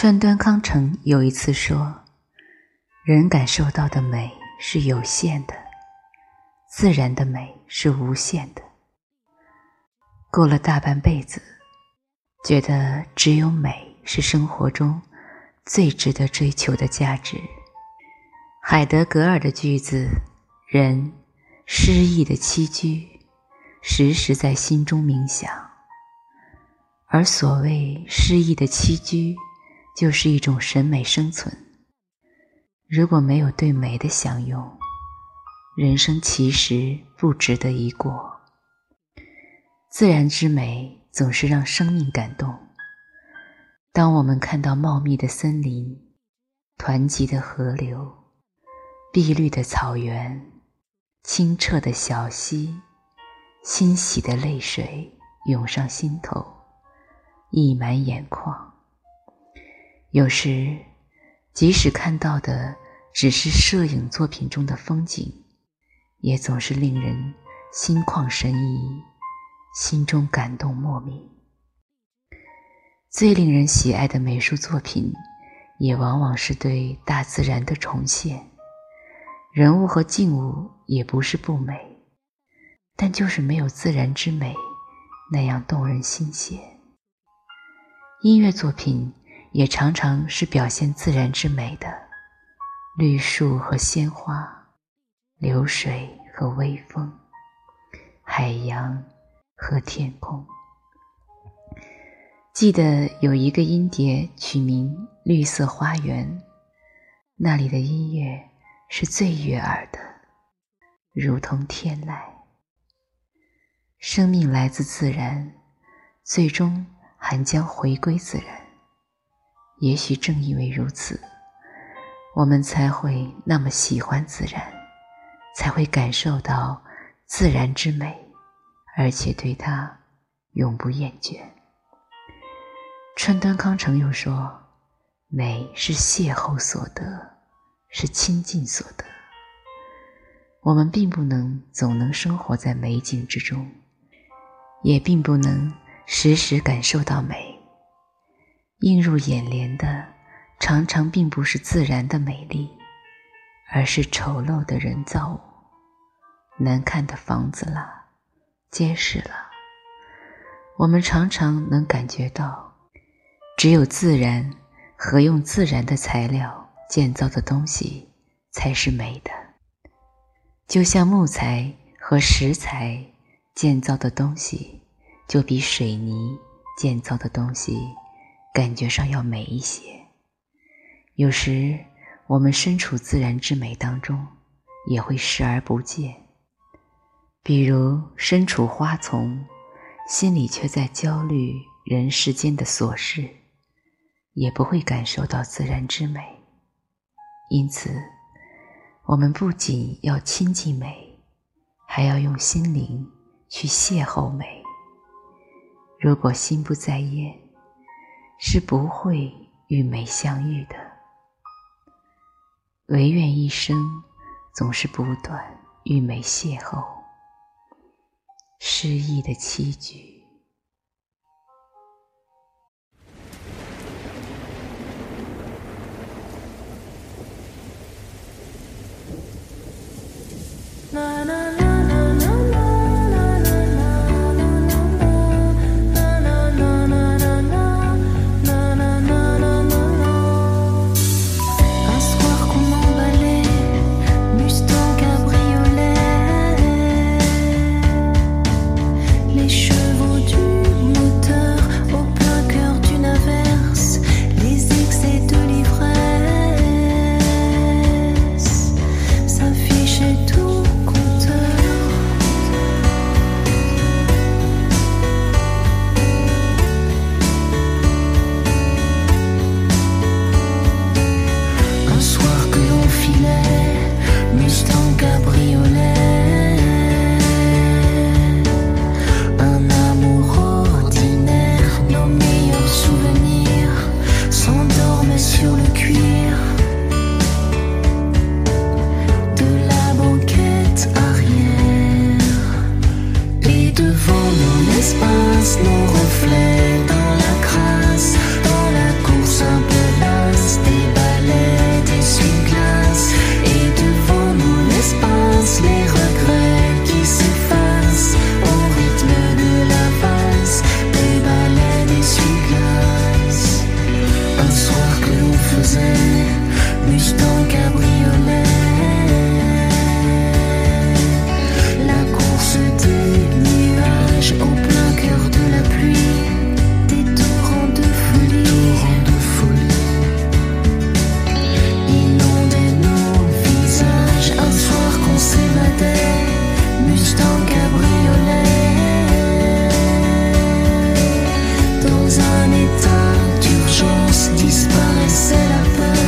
川端康成有一次说：“人感受到的美是有限的，自然的美是无限的。过了大半辈子，觉得只有美是生活中最值得追求的价值。”海德格尔的句子：“人诗意的栖居，时时在心中冥想。”而所谓诗意的栖居。就是一种审美生存。如果没有对美的享用，人生其实不值得一过。自然之美总是让生命感动。当我们看到茂密的森林、湍急的河流、碧绿的草原、清澈的小溪，欣喜的泪水涌上心头，溢满眼眶。有时，即使看到的只是摄影作品中的风景，也总是令人心旷神怡，心中感动莫名。最令人喜爱的美术作品，也往往是对大自然的重现。人物和静物也不是不美，但就是没有自然之美那样动人心弦。音乐作品。也常常是表现自然之美的，绿树和鲜花，流水和微风，海洋和天空。记得有一个音碟取名《绿色花园》，那里的音乐是最悦耳的，如同天籁。生命来自自然，最终还将回归自然。也许正因为如此，我们才会那么喜欢自然，才会感受到自然之美，而且对它永不厌倦。川端康成又说：“美是邂逅所得，是亲近所得。我们并不能总能生活在美景之中，也并不能时时感受到美。”映入眼帘的，常常并不是自然的美丽，而是丑陋的人造物，难看的房子啦，结实了。我们常常能感觉到，只有自然和用自然的材料建造的东西才是美的。就像木材和石材建造的东西，就比水泥建造的东西。感觉上要美一些。有时我们身处自然之美当中，也会视而不见。比如身处花丛，心里却在焦虑人世间的琐事，也不会感受到自然之美。因此，我们不仅要亲近美，还要用心灵去邂逅美。如果心不在焉，是不会与美相遇的，唯愿一生总是不断与美邂逅，诗意的栖居。Nos reflets dans la crasse, un état d'urgence disparaissait la peur.